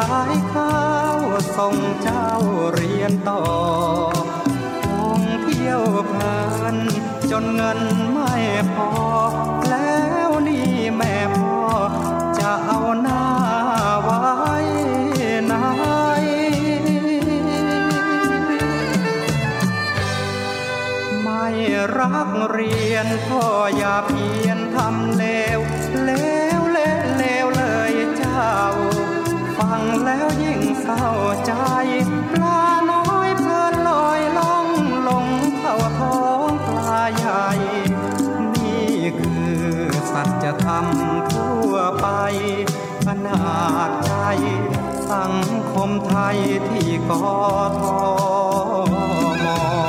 ายข้าวส่งเจ้าเรียนต่อคงเที่ยวเพลินจนเงินไม่พอ แล้วนี่แม่พ่อ จะเอาหน้าไว้ไหนไม่รักเรียนพ่ออย่าพาใจปลาน้อยเพลินลอยล่องลงเข้าท้องปลาใหญ่ นี่คือสัจธรรมทั่วไปขนาดใจสังคมไทยที่กอทม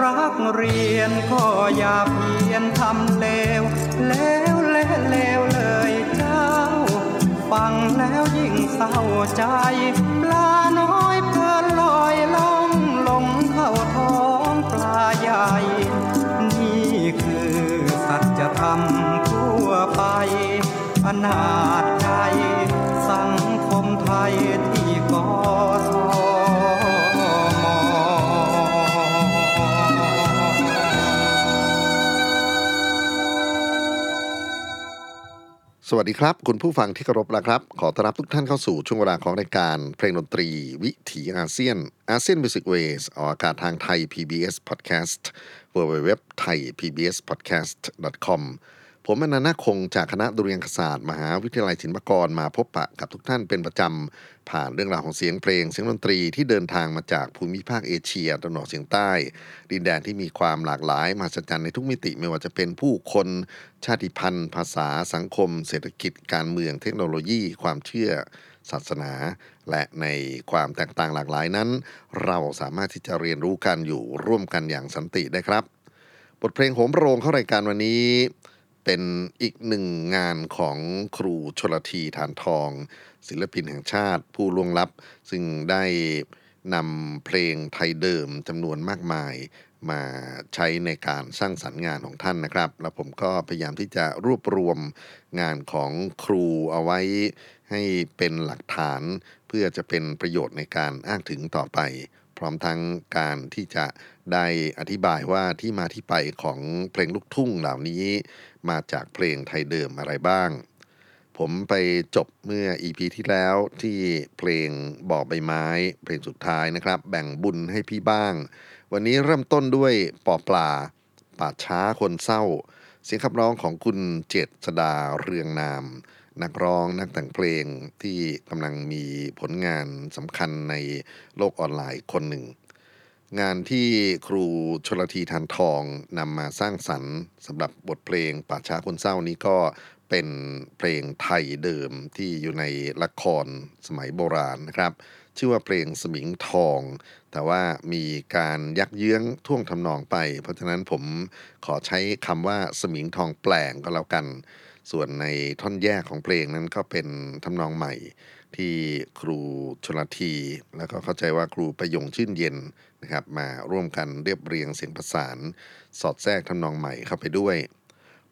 รักเรียนก็อย่าเพียนทำเลวแล้วเละเลวเลยเจ้า ฟังแล้วยิ่งเศร้าใจปลาน้อยเพลินลอยล่องลงเข้าท้องปลาใหญ่ นี่คือสัจธรรมทั่วไปอนาจ สวัสดีครับ คุณผู้ฟังที่เคารพนะครับ ขอต้อนรับทุกท่านเข้าสู่ช่วงเวลาของรายการเพลงดนตรี วิถีอาเซียน ASEAN Music Waves ออกอากาศทางไทย PBS Podcast w w w t h a i PBS Podcast com ผมอนันต์คงจากคณะดุริยางคศาสตร์มหาวิทยาลัยศิลปากรมาพบปะกับทุกท่านเป็นประจำ ผ่านเรื่องราวของเสียงเพลง เสียงดนตรีที่เดินทางมาจากภูมิภาคเอเชียตะวันออกเฉียงใต้ ดินแดนที่มีความหลากหลายมหัศจรรย์ในทุกมิติไม่ว่าจะเป็นผู้คนชาติพันธุ์ ภาษาสังคม เศรษฐกิจการเมืองเทคโนโลยี ความเชื่อศาสนา และในความแตกต่างหลากหลายนั้น เราสามารถที่จะเรียนรู้กันอยู่ร่วมกันอย่างสันติได้ครับ บทเพลงโหมโรงเข้ารายการวันนี้ เป็นอีกหนึ่งงานของครูชลทีฐานทอง ศิลปินแห่งชาติผู้ล่วงลับ ซึ่งได้นำเพลงไทยเดิมจำนวนมากมายมาใช้ในการสร้างสรรค์งานของท่านนะครับ แล้วผมก็พยายามที่จะรวบรวมงานของครูเอาไว้ให้เป็นหลักฐานเพื่อจะเป็นประโยชน์ในการอ้างถึงต่อไป พร้อมทั้งการที่จะ ได้อธิบายว่าที่มาที่ไปของเพลงลูกทุ่งเหล่านี้มาจากเพลงไทยเดิมอะไรบ้าง ผมไปจบเมื่อ EP ที่แล้วที่เพลงบอกใบไม้ เพลงสุดท้ายนะครับ แบ่งบุญให้พี่บ้าง วันนี้เริ่มต้นด้วยปอปลาป่าช้าคนเศร้า เสียงขับร้องของคุณเจษดาเรืองนาม นักร้องนักแต่งเพลงที่กำลังมีผลงานสำคัญในโลกออนไลน์คนหนึ่ง งานที่ครูชลทีทานทองนำมาสร้างสรรค์สำหรับบทเพลงป่าช้าคนเศร้านี้ก็เป็นเพลงไทยเดิมที่อยู่ในละครสมัยโบราณนะครับ ชื่อว่าเพลงสมิงทอง แต่ว่ามีการยักเยื้องท่วงทำนองไป เพราะฉะนั้นผมขอใช้คำว่าสมิงทองแปลงก็แล้วกัน ส่วนในท่อนแยกของเพลงนั้นก็เป็นทำนองใหม่ที่ครูชลทีแล้วก็เข้าใจว่าครูประยงชื่นเย็น นะครับมาร่วมกันเรียบเรียงเสียงประสาน สอดแทรกทำนองใหม่เข้าไปด้วย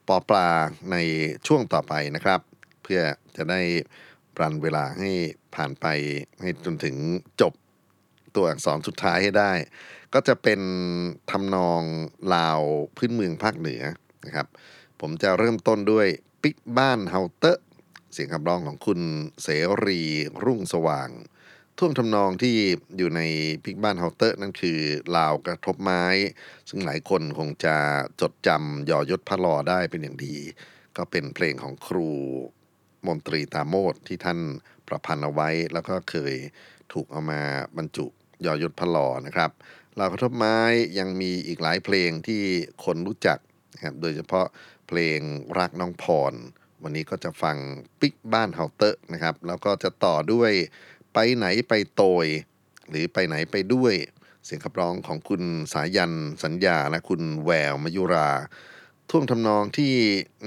ปอปลาในช่วงต่อไปนะครับ เพื่อจะได้รันเวลาให้ผ่านไปให้จนถึงจบตัวอักษรสุดท้ายให้ได้ ก็จะเป็นทำนองลาวพื้นเมืองภาคเหนือนะครับ ผมจะเริ่มต้นด้วยปิกบ้านเฮาเตอร์เสียงคำร้องของคุณเสรีรุ่งสว่าง ท่วงทำนองที่อยู่ในพิกบ้านเฮาเตอร์นั่นคือลาวกระทบไม้ ซึ่งหลายคนคงจะจดจำยอยศพระลอได้เป็นอย่างดี ก็เป็นเพลงของครูมนตรีตาโมดที่ท่านประพันธ์เอาไว้ แล้วก็เคยถูกเอามาบรรจุยอยศพระลอนะครับลาวกระทบไม้ยังมีอีกหลายเพลงที่คนรู้จักนะครับโดยเฉพาะเพลงรักน้องพรวันนี้ก็จะฟังปิกบ้านเฮาเตอร์นะครับ แล้วก็จะต่อด้วย ไปไหนไปโตย หรือไปไหนไปด้วย เสียงขับร้องของคุณสายันสัญญาและคุณแววมายุรา ท่วงทำนองที่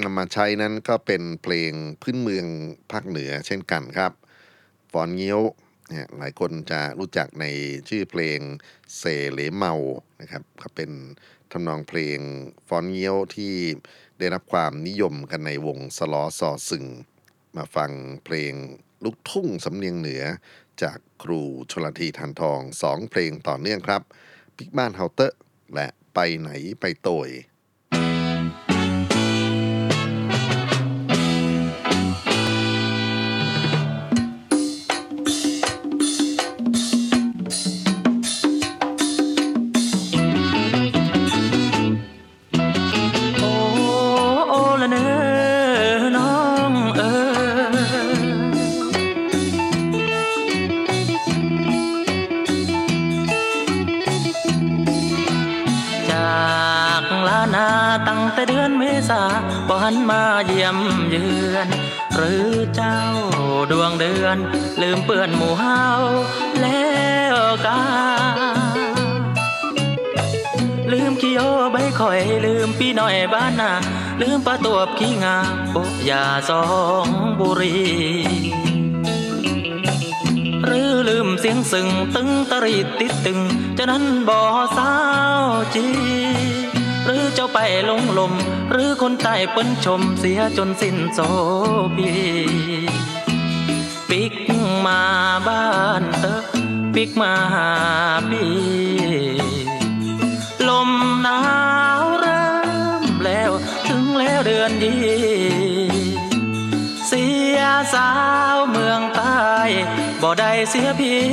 นำมาใช้นั้นก็เป็นเพลงพื้นเมืองภาคเหนือเช่นกันครับฟอนเงี้ยวเนี่ยหลายคนจะรู้จักในชื่อเพลงเสเหลเมานะครับก็เป็นทำนองเพลงฟอนเงี้ยวที่ได้รับความนิยมกันในวงสลอซอซึงมาฟังเพลง ลูกทุ่งสำเนียงเหนือ จากครูชลทีทันทองสองเพลงต่อเนื่องครับ ปิกบ้านเฮาเตอร์และไปไหนไปโตย ลืมเปื้อนหมู่เฮาแล้วกาลืมขี้โยใบข่อยลืมพี่น้อยบ้านนาลืมปลาตัวบขี้งาโบยาสองบุรีหรือลืมเสียงสึงตึงตรีติดตึงจะนั้นบ่อสาวจีหรือเจ้าไปลงลม หรือคนใต้เปิ้นชมเสียจนสิ้นโซพี บ้านเตอปิกมาหาพี่ ลมหนาวเริ่มแล้วถึงแล้วเดือนยีเสียสาวเมืองใต้บ่ได้เสียพี่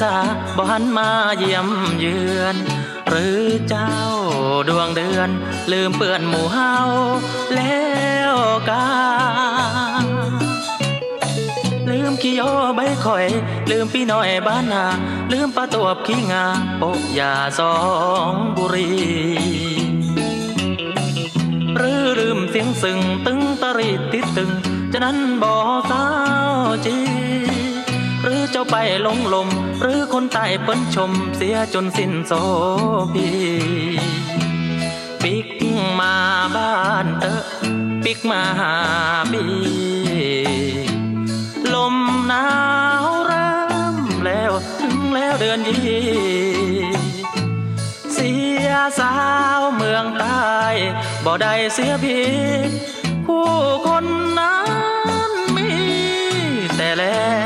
ษาบ่หันมาเยี่ยมเยือน หรือเจ้าดวงเดือน ลืมเปื้อนหมู่เฮาแล้วกาลืมขี้โยใบข่อย ลืมพี่น้อยบ้านนาลืมปลาตัวบขี้งาโปะยาสองบุรีหรือลืมเสียงสึงตึงตรีติดตึงจะนั้นบ่สาวจี จ้าไปลงลม หรือคนใต้เปิ้นชมเสียจนสิ้นโซพีปิกมาบ้านเตอะปิกมาหาบีลมหนาวเริ่มถึงแล้วเดือนยี่เสียสาวเมืองใต้บ่ได้เสียพีผู้คนนั้นมีแต่แล้ว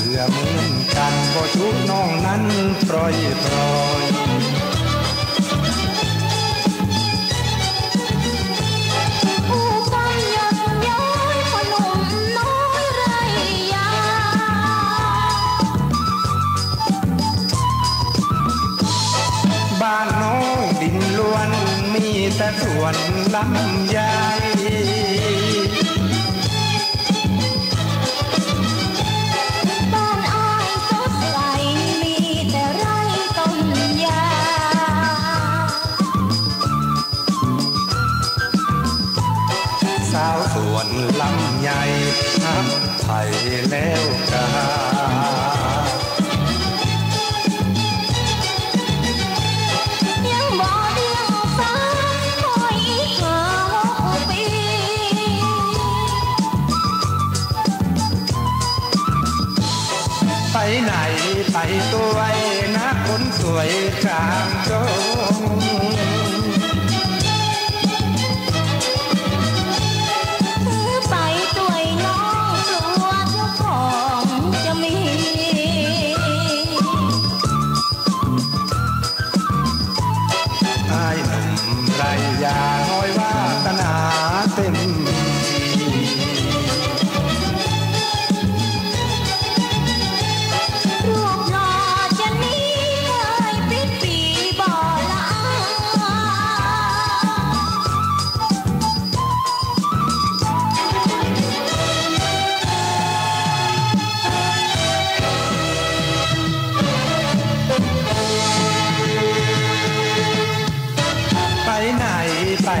เหือเหมือนกันบ่ชุกน้องนั้นปล่อยปล่อยผู้กันยันย้อยพอหนุ่มน้อยไรยาบ้านน้องดินล้วนมีแต่สวนลำไย ไทยแ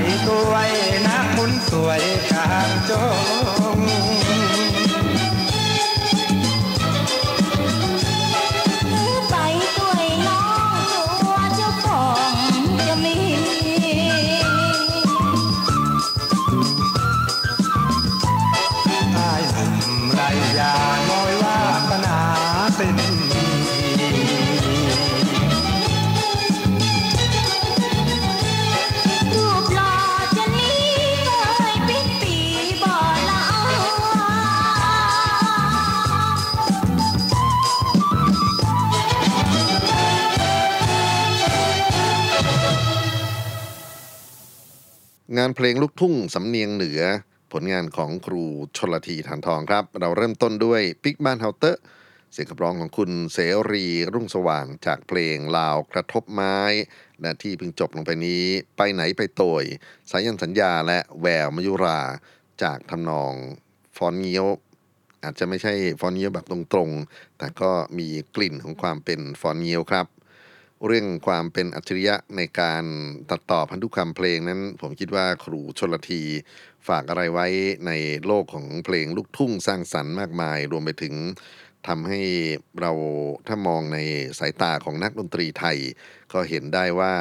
ไปตัวไว้นะคุณสวยกางจ งานเพลงลูกทุ่งสำเนียงเหนือ ผลงานของครูชนละทีฐานทองครับ เราเริ่มต้นด้วยปิกบ้านเฮาเตอร์เสียงขับร้องของคุณเสรีรุ่งสว่างจากเพลงลาวกระทบไม้และที่เพิ่งจบลงไปนี้ ไปไหนไปโตย สายันสัญญาและแววมยุราจากทำนองฟอนเงียวอาจจะไม่ใช่ฟอนเงียวแบบตรงๆ แต่ก็มีกลิ่นของความเป็นฟอนเงียวครับ เรื่องความเป็นอัจฉริยะในการตัดต่อพันธุกรรมเพลงนั้น ผมคิดว่าครูชนละทีฝากอะไรไว้ในโลกของเพลงลูกทุ่งสร้างสรรค์มากมาย รวมไปถึงทำให้เราถ้ามองในสายตาของนักดนตรีไทย ก็เห็นได้ว่า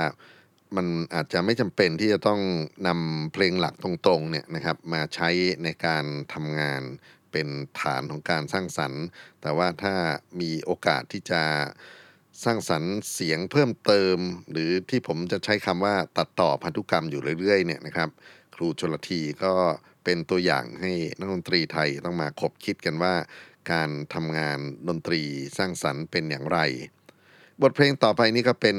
มันอาจจะไม่จำเป็นที่จะต้องนำเพลงหลักตรงๆเนี่ยนะครับมาใช้ในการทำงานเป็นฐานของการสร้างสรรค์ แต่ว่าถ้ามีโอกาสที่จะ สร้างสรรค์เสียงเพิ่มเติม หรือที่ผมจะใช้คำว่าตัดต่อพันธุกรรมอยู่เรื่อยๆเนี่ยนะครับ ครูชลทีก็เป็นตัวอย่างให้นักดนตรีไทยต้องมาคบคิดกันว่า การทำงานดนตรีสร้างสรรค์เป็นอย่างไร บทเพลงต่อไปนี้ก็เป็น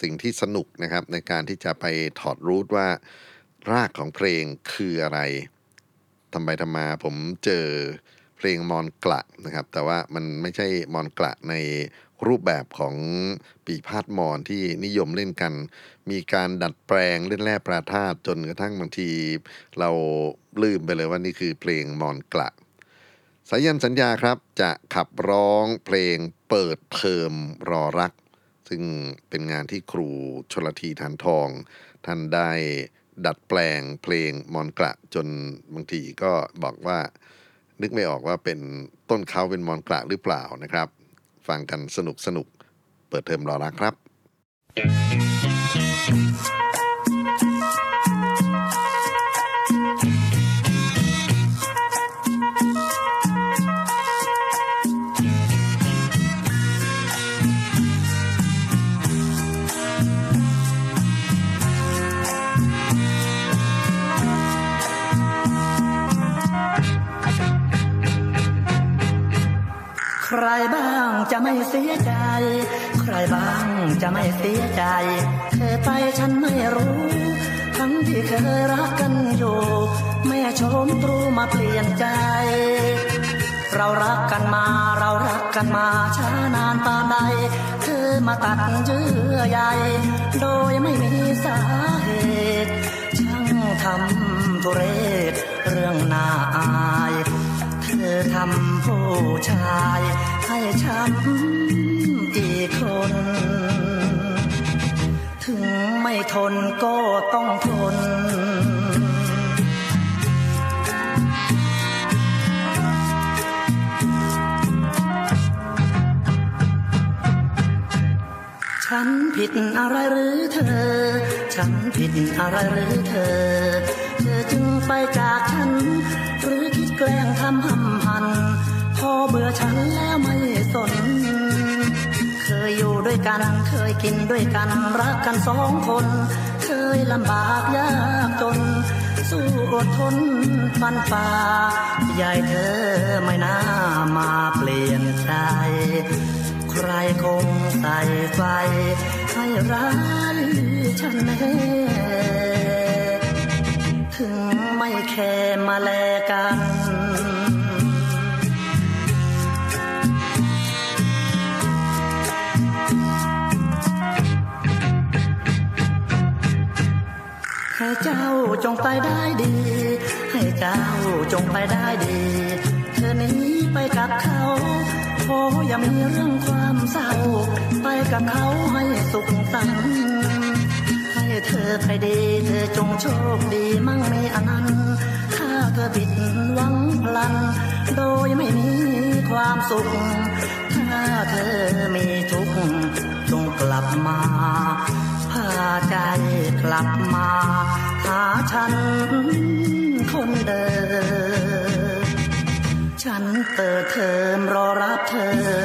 สิ่งที่สนุกนะครับในการที่จะไปถอดรูทว่า รากของเพลงคืออะไรทำไปทำมาผมเจอเพลงมอนกละนะครับ แต่ว่ามันไม่ใช่มอนกละใน รูปแบบของปีพาดมอนที่นิยมเล่นกัน มีการดัดแปลงเล่นแร่ปราธาตุจนกระทั่งบางที เราลืมไปเลยว่านี่คือเพลงมอนกละสายันสัญญาครับจะขับร้องเพลงเปิดเทอมรอรัก ซึ่งเป็นงานที่ครูชลทีทานทอง ท่านได้ดัดแปลงเพลงมอนกระจนบางทีก็บอกว่า นึกไม่ออกว่าเป็นต้นเขาเป็นมอนกระหรือเปล่านะครับ ฟังกันสนุกสนุก เปิดเทอมรอรักครับ ใครบ้าง จะไม่เสียใจ ใครบ้างจะไม่เสียใจ เธอไปฉันไม่รู้ ทั้งที่เคยรักกันอยู่แม่ชมตรูมาเปลี่ยนใจ เรารักกันมาเรารักกันมาช้านานปานใดเธอมาตัดเยื่อใยโดยไม่มีสาเหตุช่างทำทุเรศเรื่องน่าอาย เธอทำผู้ชาย ช้ำกี่คน ถึงไม่ทนก็ต้องทนฉันผิดอะไรหรือเธอ ฉันผิดอะไรหรือเธอ เธอจึงไปจากฉัน หรือคิดแกล้งทำหำหัน เบื่อฉันแล้วไม่สน เคยอยู่ด้วยกัน เคยกินด้วยกัน รักกันสองคน เคยลำบากยากจน สู้อดทนฟันฝ่ายายเธอไม่น่ามาเปลี่ยนใจ ใครคงใส่ไฟให้ร้ายฉันแน่ถึงไม่แค่มาแลกัน จงไปได้ดี ให้เจ้าจงไปได้ดี เธอหนี้ไปกับเขาโอ้อย่ามีเรื่องความเศร้า ไปกับเขาให้สุขสันต์ให้เธอไปดี เธอจงโชคดีมั่งมีอนันต์ถ้าเธอผิดหวังพลัน โดยไม่มีความสุข ถ้าเธอมีทุกข์จงกลับมา พาใจกลับมา หาฉันคนเดิม ฉันเปิดเทอมรอรับเธอ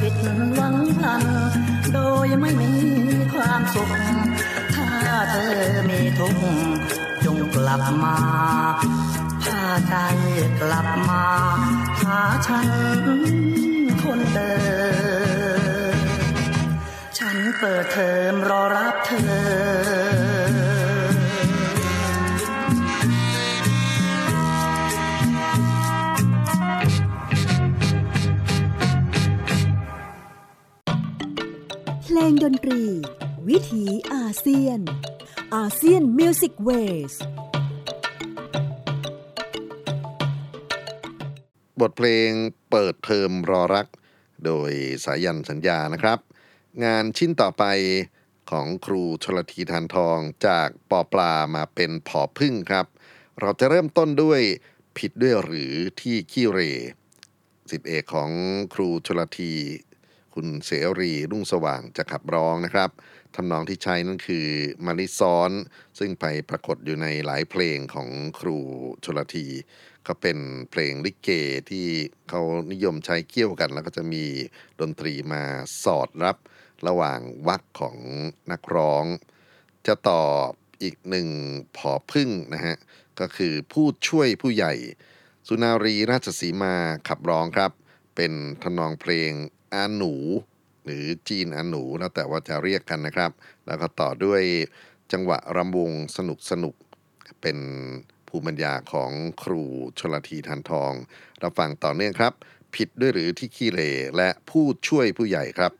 ผิดหวังพลัน โดยไม่มีความสุข ถ้าเธอมีทุกข์จงกลับมาพาใจกลับมา หาฉันคนเดิม ฉันเปิดเทอมรอ ยนมิวสิกเวสบทเพลงเปิดเทอมรอรัก โดยสายันสัญญานะครับ งานชิ้นต่อไปของครูชลทีทานทองจากปอปลามาเป็นผอพึ่งครับ เราจะเริ่มต้นด้วยผิดด้วยหรือที่ขี้เรสิทธิเอกของครูชลที คุณเสรีรุ่งสว่างจะขับร้องนะครับ ทำนองที่ใช้นั่นคือมาริซ้อน ซึ่งไปปรากฏอยู่ในหลายเพลงของครูชลทีก็เป็นเพลงลิเกที่เขานิยมใช้เกี่ยวกัน แล้วก็จะมีดนตรีมาสอดรับระหว่างวรรคของนักร้อง จะต่ออีกหนึ่งผอพึ่งนะฮะ ก็คือผู้ช่วยผู้ใหญ่ สุนารีราชสีมาขับร้องครับ เป็นทนองเพลงอาหนู หรือจีนอันหนูแล้วแต่ว่าจะเรียกกันนะครับ แล้วก็ต่อด้วยจังหวะรำวงสนุกสนุกเป็นภูมิปัญญาของครูชลทีทันทองเราฟังต่อเนื่องครับ ผิดด้วยหรือที่ขี้เหร่และผู้ช่วยผู้ใหญ่ครับ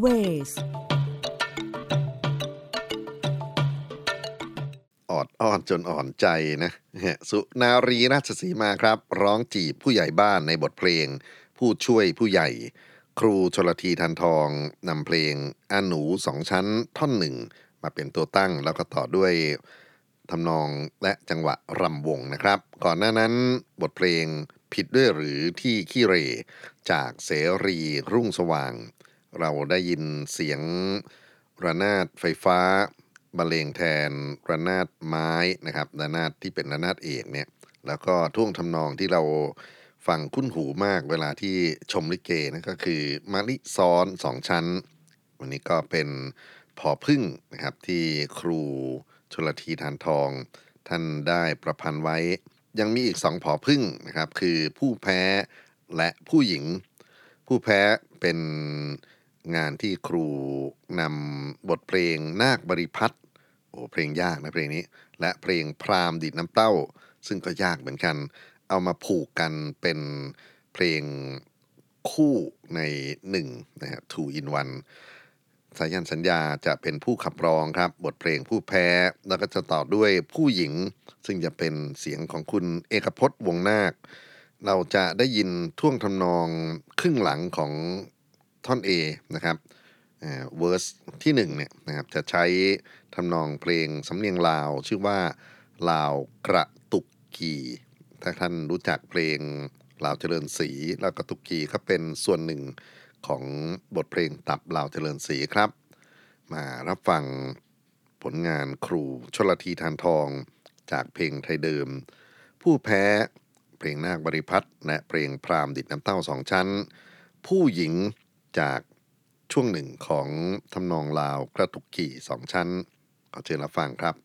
เวสออดอ้อนจนอ่อนใจนะสุนารีราชสีมาครับ ร้องจีบผู้ใหญ่บ้านในบทเพลง ผู้ช่วยผู้ใหญ่ ครูชลทีทันทองนำเพลงอาหนูสองชั้นท่อนหนึ่ง มาเป็นตัวตั้งแล้วก็ต่อด้วยทำนองและจังหวะรำวงนะครับ ก่อนหน้านั้นบทเพลงผิดด้วยหรือที่ขี้เร จากเสรีรุ่งสว่าง เราได้ยินเสียงระนาดไฟฟ้าบรรเลงแทนระนาดไม้นะครับระนาดที่เป็นระนาดเอกเนี่ยแล้วก็ท่วงทำนองที่เราฟังคุ้นหูมากเวลาที่ชมลิเกนะก็คือมาลิซ้อนสองชั้น วันนี้ก็เป็นพอพึ่งนะครับที่ครูชลทีทานทอง ท่านได้ประพันธ์ไว้ ยังมีอีกสองผอพึ่งนะครับ คือผู้แพ้และผู้หญิง ผู้แพ้เป็น งานที่ครูนำบทเพลงนาคบริพัตรโอ้เพลงยากนะเพลงนี้ และเพลงพรามดิดน้ำเต้า ซึ่งก็ยากเหมือนกัน เอามาผูกกันเป็นเพลงคู่ในหนึ่งนะฮะ two in one สายันสัญญาจะเป็นผู้ขับร้องครับ บทเพลงผู้แพ้ แล้วก็จะต่อด้วยผู้หญิง ซึ่งจะเป็นเสียงของคุณเอกพจน์วงนาค เราจะได้ยินท่วงทำนองครึ่งหลังของ ท่อน A นะครับเวอร์สที่หนึ่งเนี่ยนะครับจะใช้ทำนองเพลงสำเนียงลาว ชื่อว่าลาวกระตุกกีถ้าท่านรู้จักเพลงลาวเจริญศรีแล้วกระตุกกีก็เป็นส่วนหนึ่งของบทเพลงตับลาวเจริญศรีครับ มารับฟังผลงานครูชลทีทานทองจากเพลงไทยเดิม ผู้แพ้เพลงนาคบริพัตรและเพลงพรามดิดน้ำเต้าสองชั้น ผู้หญิง จากช่วงหนึ่งของทำนองลาวกระตุกกี่สองชั้นขอเชิญรับฟังครับ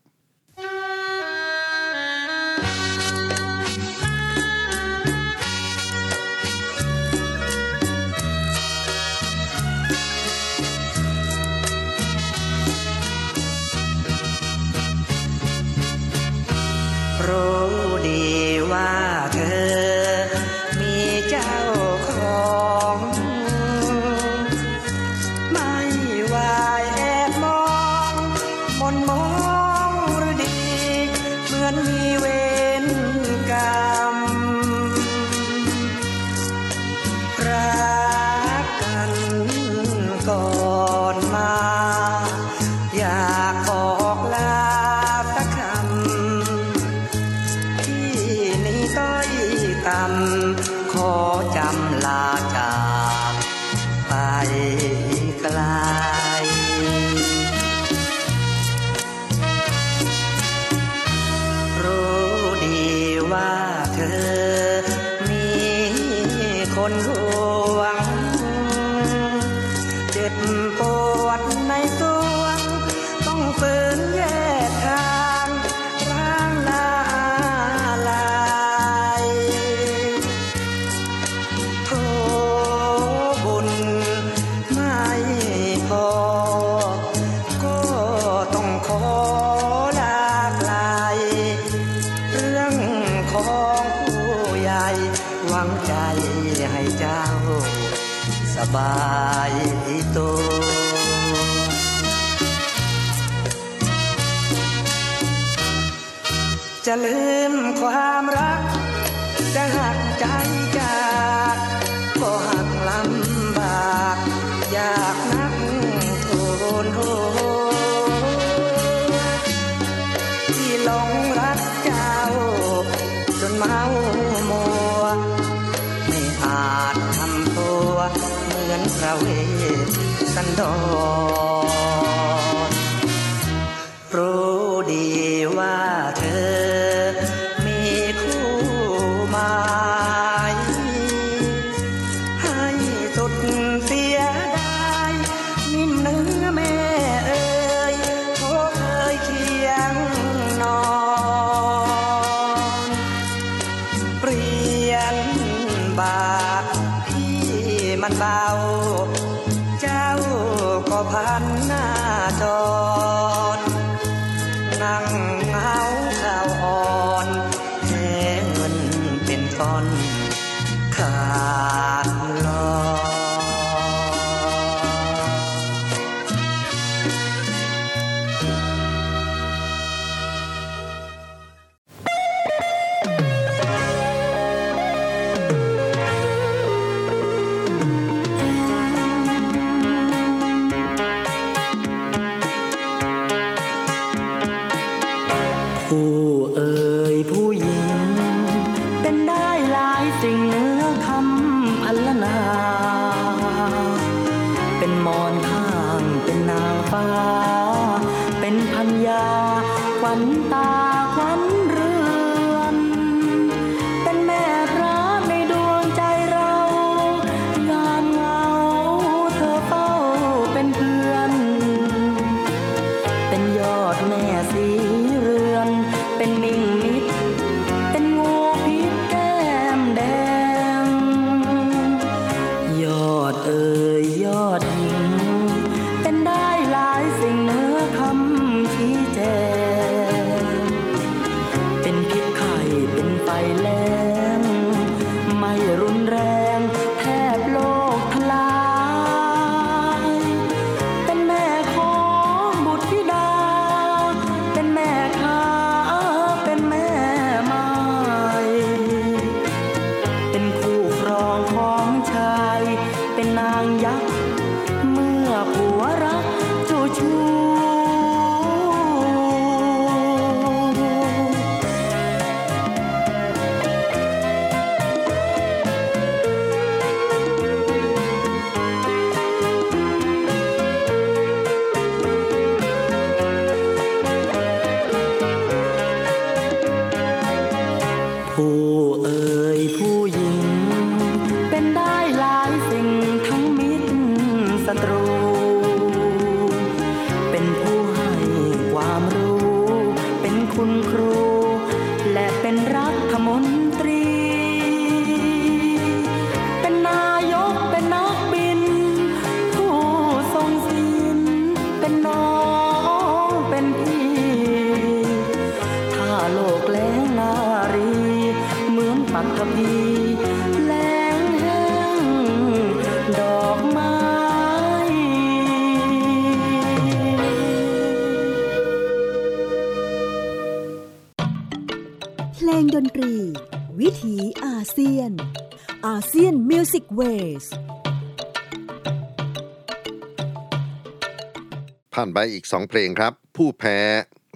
นไปอีกสองเพลงครับ ผู้แพ้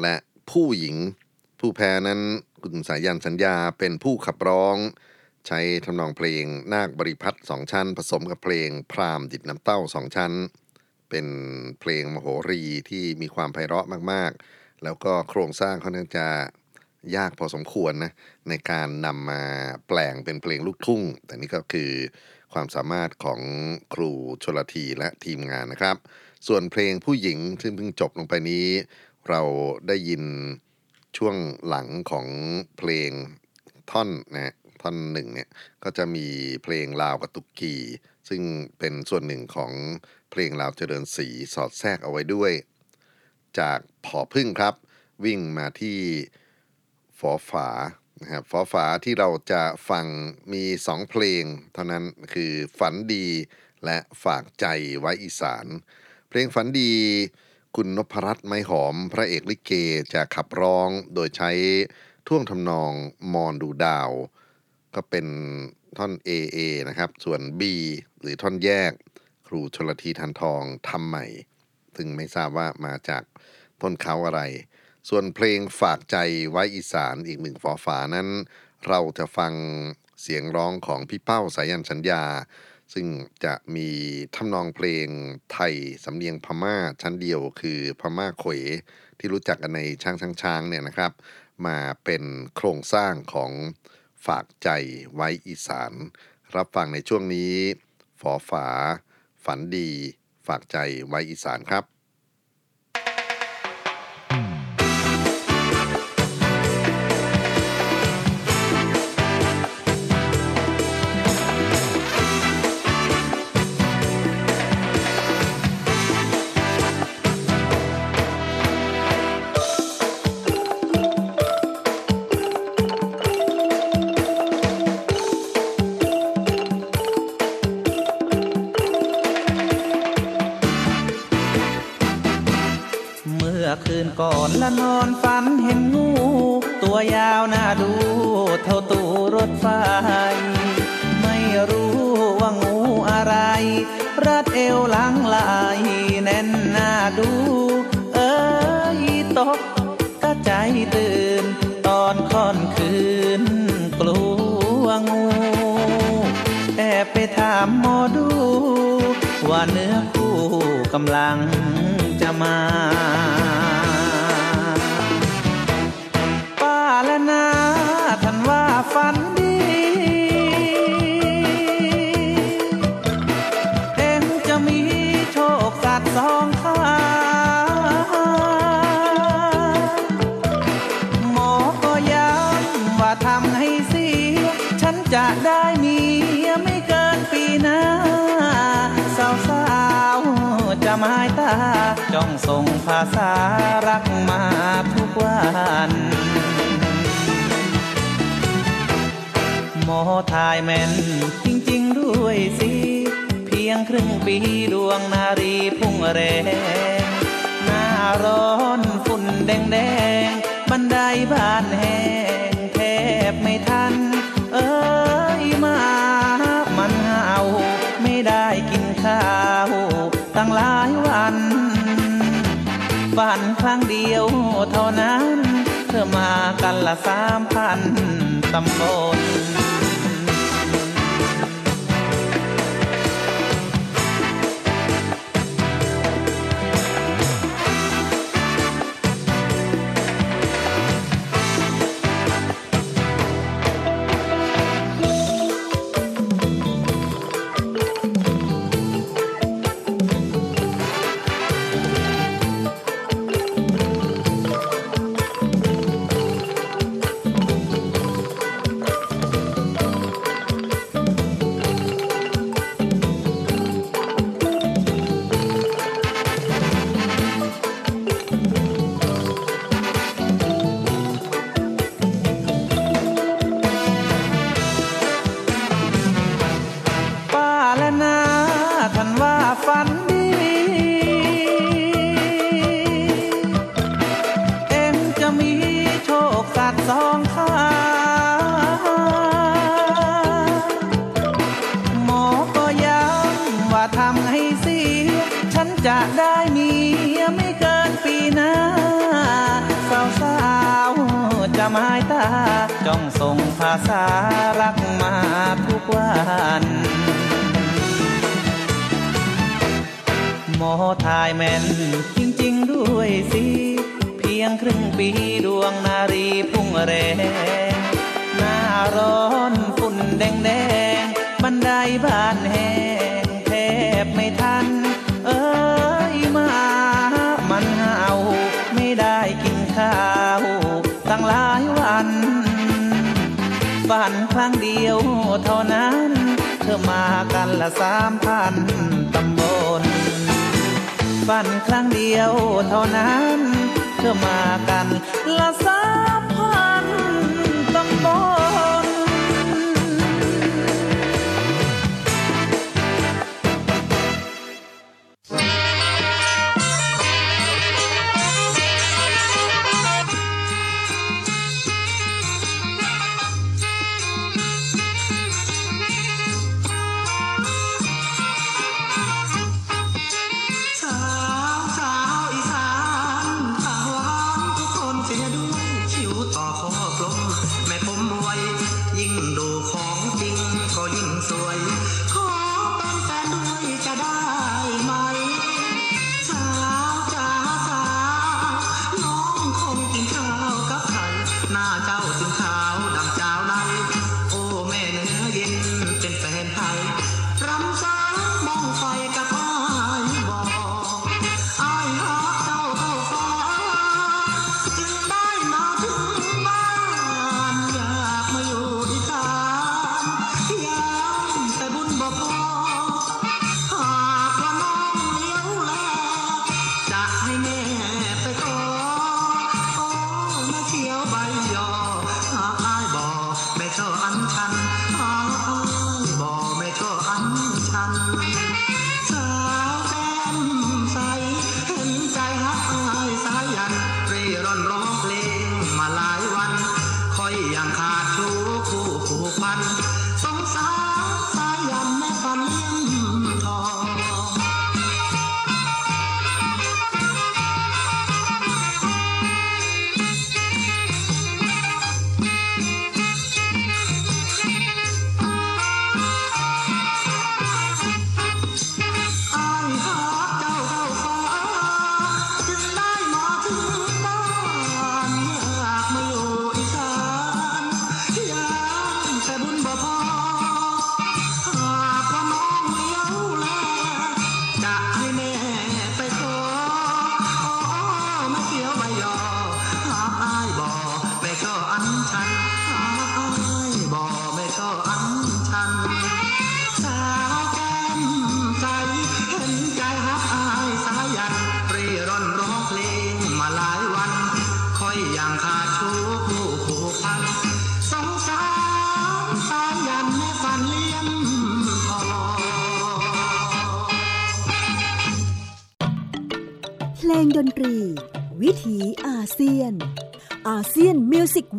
และผู้หญิง ผู้แพ้นั้นคุณสายันสัญญาเป็นผู้ขับร้อง ใช้ทำนองเพลงนาคบริพัตรสองชั้น ผสมกับเพลงพรามดิดน้ำเต้าสองชั้น เป็นเพลงมโหรีที่มีความไพเราะมากๆ แล้วก็โครงสร้างค่อนข้างจะยากพอสมควรนะในการนำมาแปลงเป็นเพลงลูกทุ่ง แต่นี่ก็คือความสามารถของครูชลทีและทีมงานนะครับ ส่วนเพลงผู้หญิงซึ่งเพิ่งจบลงไปนี้ เราได้ยินช่วงหลังของเพลงท่อนนะท่อนหนึ่งเนี่ยก็จะมีเพลงลาวกระตุกกีซึ่งเป็นส่วนหนึ่งของเพลงลาวเจริญศรีสอดแทรกเอาไว้ด้วย จากผอพึ่งครับ วิ่งมาที่ฝอฝานะครับฝอฝาที่เราจะฟังมีสองเพลง เท่านั้นคือฝันดีและฝากใจไว้อีสาน เพลงฝันดีคุณนพรัตน์ไม้หอม พระเอกลิเกจะขับร้องโดยใช้ท่วงทำนองมอนดูดาว ก็เป็นท่อน AA นะครับ ส่วน B หรือท่อนแยก ครูชลทีทันทองทำใหม่ ซึ่งไม่ทราบว่ามาจากต้นเขาอะไร ส่วนเพลงฝากใจไว้อีสานอีกหนึ่งฝอฝานั้น เราจะฟังเสียงร้องของพี่เป้าสายันสัญญา ซึ่งจะมีทำนองเพลงไทยสำเนียงพม่าชั้นเดียวคือพม่าเขวที่รู้จักกันในช้างช้างช้างเนี่ยนะครับ มาเป็นโครงสร้างของฝากใจไว้อีสาน รับฟังในช่วงนี้ ฝอฝา ฝันดี ฝากใจไว้อีสานครับ នលណោ ภาษารักมาทุกวัน หมอทายแม่นจริง ๆ ด้วยสิ เพียงครึ่งปีดวงนารีพุ่งแรงหน้าร้อนฝุ่นแดง ๆ บันไดบ้านแห้ง ฝันครั้งเดียวเท่านั้น เธอมากันละสามพันตำบล ฝันครั้งเดียวเท่านั้น เธอมากันละสา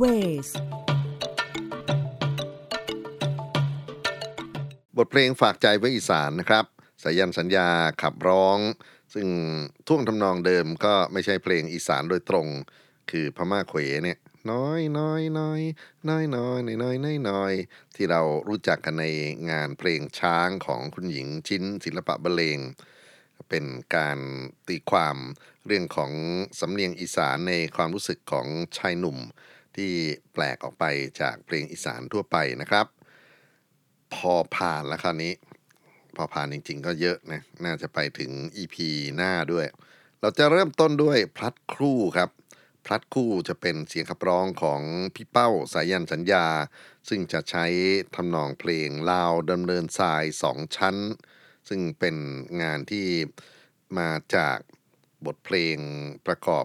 มิวสิกเวสบทเพลงฝากใจไว้อีสานนะครับสายันสัญญาขับร้อง ซึ่งท่วงทำนองเดิมก็ไม่ใช่เพลงอีสานโดยตรง คือพม่าเขวเนี่ยน้อยน้อยน้อยน้อยน้อยน้อยน้อยน้อยน้อยที่เรารู้จักกันในงานเพลงช้างของคุณหญิงชิ้นศิลปะบรรเลง เป็นการตีความเรื่องของสำเนียงอีสานในความรู้สึกของชายหนุ่ม ที่แปลกออกไปจากเพลงอีสานทั่วไปนะครับ พอผ่านแล้วคราวนี้ พอผ่านจริงๆ ก็เยอะนะน่าจะไปถึง EP หน้าด้วย เราจะเริ่มต้นด้วยพลัดครู่ครับพลัดคู่จะเป็นเสียงขับร้องของพี่เป้าสายันสัญญา ซึ่งจะใช้ทำนองเพลงลาวดำเนินทรายสองชั้น ซึ่งเป็นงานที่มาจากบทเพลงประกอบ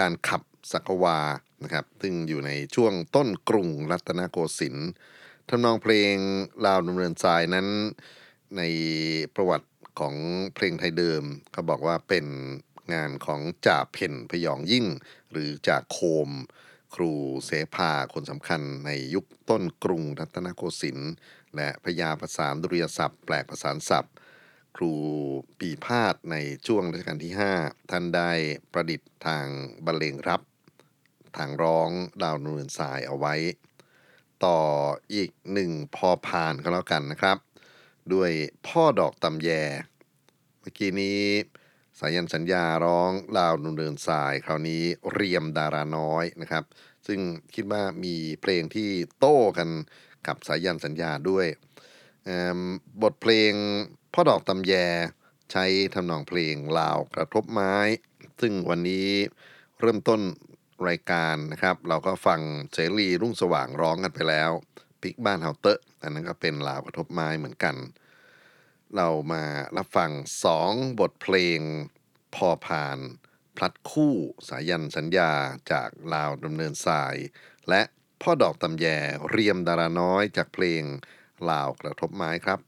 การขับสักวา นะครับ ซึ่งอยู่ในช่วงต้นกรุงรัตนโกสินทร์ทำนองเพลงลาวดำเนินทรายนั้น ในประวัติของเพลงไทยเดิมเขาบอกว่าเป็นงานของจ่าเพ่นพยองยิ่ง หรือจ่าโคม ครูเสภาคนสำคัญในยุคต้นกรุงรัตนโกสินทร์และพยาประสานดุริยศัพท์ แปลกประสานศัพท์ ครูปีพาดในช่วงรัชกาลที่ 5 ท่านได้ประดิษฐ์ทางบรรเลงรับ ทางร้องดาวนูนสายเอาไว้ ต่ออีกหนึ่งพอพานก็แล้วกันนะครับ ด้วยพ่อดอกตำแย เมื่อกี้นี้สายันสัญญาร้องลาวนุนเดินสาย คราวนี้เรียมดาราน้อยนะครับ ซึ่งคิดว่ามีเพลงที่โต้กันกับสายันสัญญาด้วย บทเพลงพ่อดอกตำแยใช้ทำนองเพลงลาวกระทบไม้ ซึ่งวันนี้เริ่มต้น รายการนะครับ เราก็ฟังเสรีรุ่งสว่างร้องกันไปแล้วปิกบ้านเฮาเตอะอันนั้นก็เป็นลาวกระทบไม้เหมือนกัน เรามารับฟังสองบทเพลงพอผ่าน พลัดคู่สายันสัญญาจากลาวดำเนินสาย และพ่อดอกตำแยเรียมดาราน้อยจากเพลงลาวกระทบไม้ครับ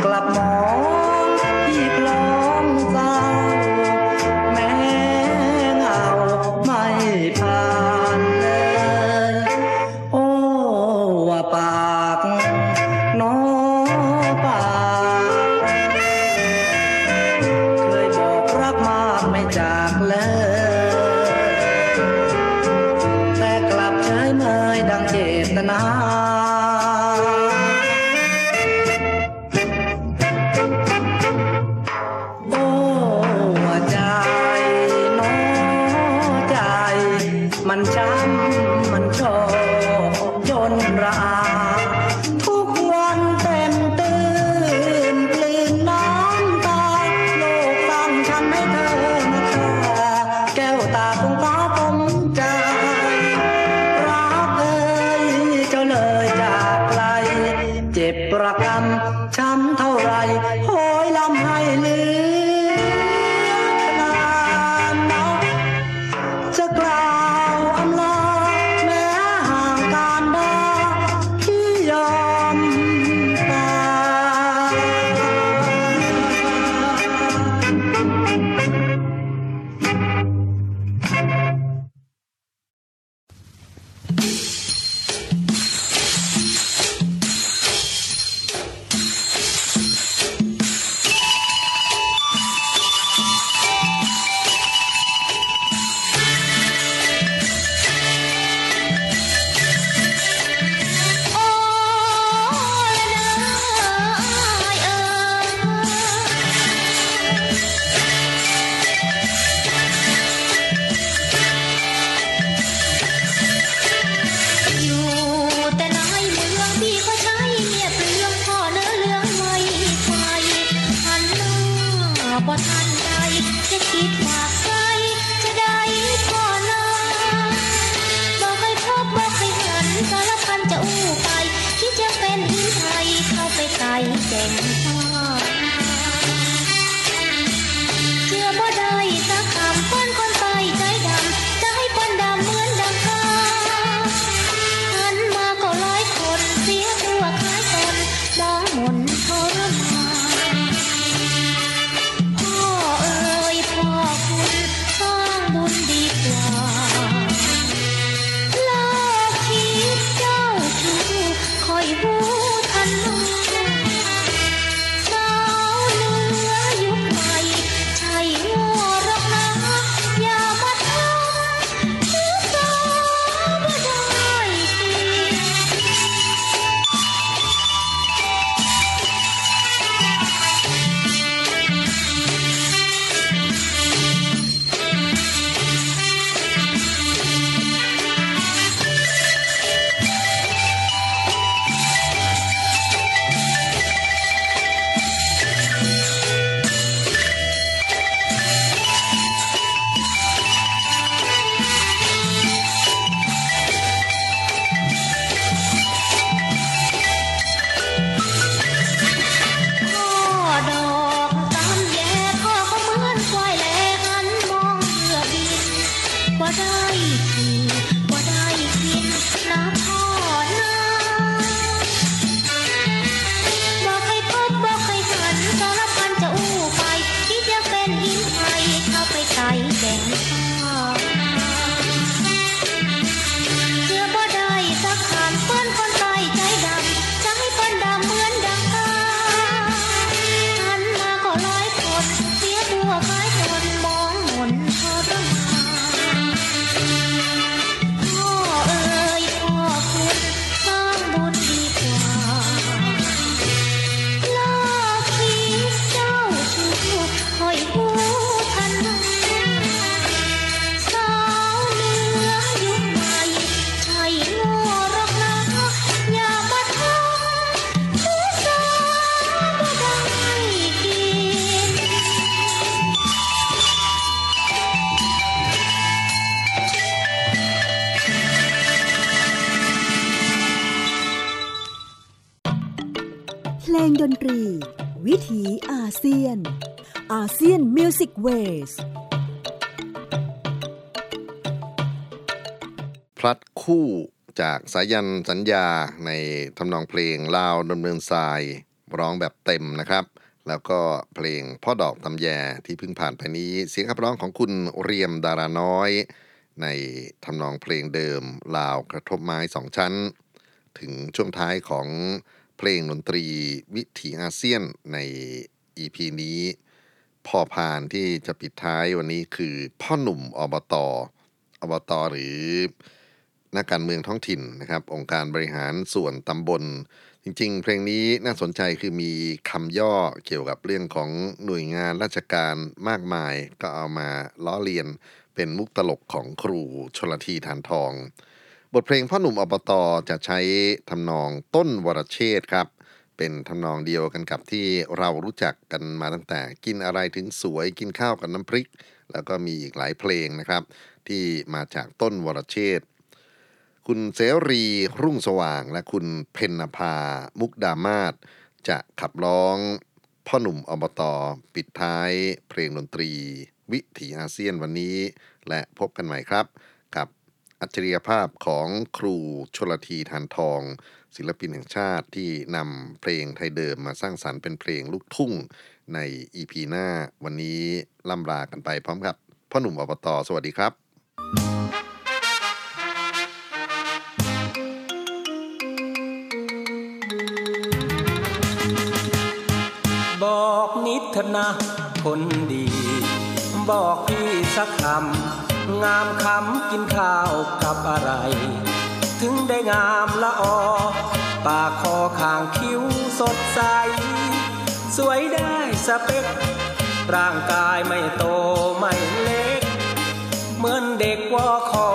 Clap. ยนมิวสิกเวสพลัดคู่จากสายันสัญญาในทำนองเพลงลาวดำเนินทรายร้องแบบเต็มนะครับ แล้วก็เพลงพ่อดอกตำแยที่เพิ่งผ่านไปนี้ เสียงขับร้องของคุณเรียมดาราน้อย ในทำนองเพลงเดิมลาวกระทบไม้สองชั้น ถึงช่วงท้ายของเพลงดนตรีวิถีอาเซียนใน EP นี้ พอพานที่จะปิดท้ายวันนี้คือพ่อหนุ่มอบตอบตหรือนักการเมืองท้องถิ่นนะครับ องค์การบริหารส่วนตำบล จริง ๆ เพลงนี้น่าสนใจคือมีคำย่อเกี่ยวกับเรื่องของหน่วยงานราชการมากมาย ก็เอามาล้อเลียนเป็นมุกตลกของครูชลทีทานทอง บทเพลงพ่อหนุ่มอบตจะใช้ทำนองต้นวรเชษฐ์ครับ เป็นทำนองเดียวกันกับที่เรารู้จักกันมาตั้งแต่ กินอะไรถึงสวยกินข้าวกับน้ำพริก แล้วก็มีอีกหลายเพลงนะครับ ที่มาจากต้นวรเชษฐคุณเสรีรุ่งสว่างและคุณเพนนภา มุกดามาศจะขับร้อง พ่อหนุ่มอบตปิดท้ายเพลงดนตรี วิถีอาเซียนวันนี้ และพบกันใหม่ครับ กับอัจฉริยภาพของครูชลทีทานทอง ศิลปินแห่งชาติที่นำเพลงไทยเดิมมาสร้างสรรค์เป็นเพลงลูกทุ่งใน EP หน้า วันนี้ล่ำลากันไปพร้อมกับพ่อหนุ่มอบตสวัสดีครับ บอกนิดนะคนดี บอกพี่สักคำงามคำกินข้าวกับอะไร ถึงได้งามละออ ปากคอข้างคิ้วสดใส สวยได้สเปค ร่างกายไม่โตไม่เล็ก เหมือนเด็กวอคอ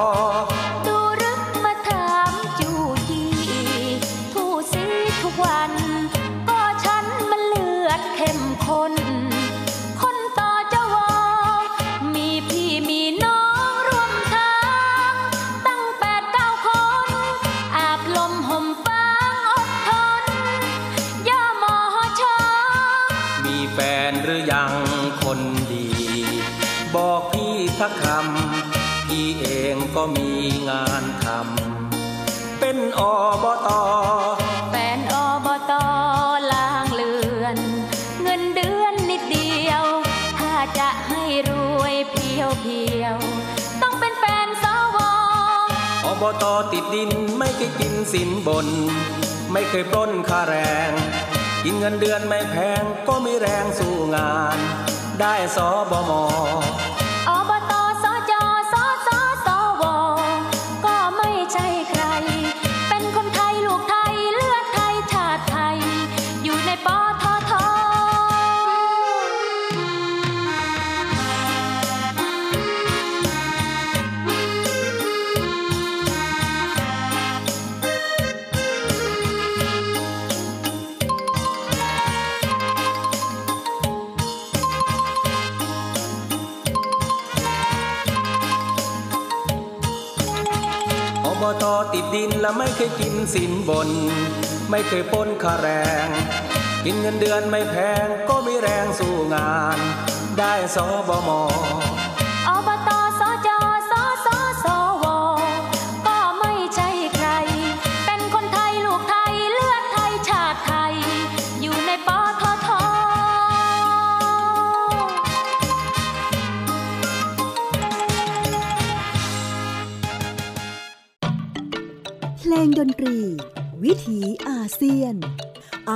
แฟนหรือยังคนดี บอกพี่สักคำพี่เองก็มีงานทำเป็นอบอตแฟนอบอตอล่างเลือน เงินเดือนนิดเดียว ถ้าจะให้รวยเพียวเพียวต้องเป็นแฟนสวอบอตติดดินไม่เคยกินสินบน ไม่เคยปล้นค่าแรง กินเงินเดือนไม่แพงก็มีแรงสู้งาน ได้สบมอ ดินและไม่เคยกินสินบน ไม่เคยป้นค่าแรง กินเงินเดือนไม่แพงก็มีแรงสู้งาน ได้สบม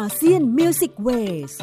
อาเซียนมิวสิกเวส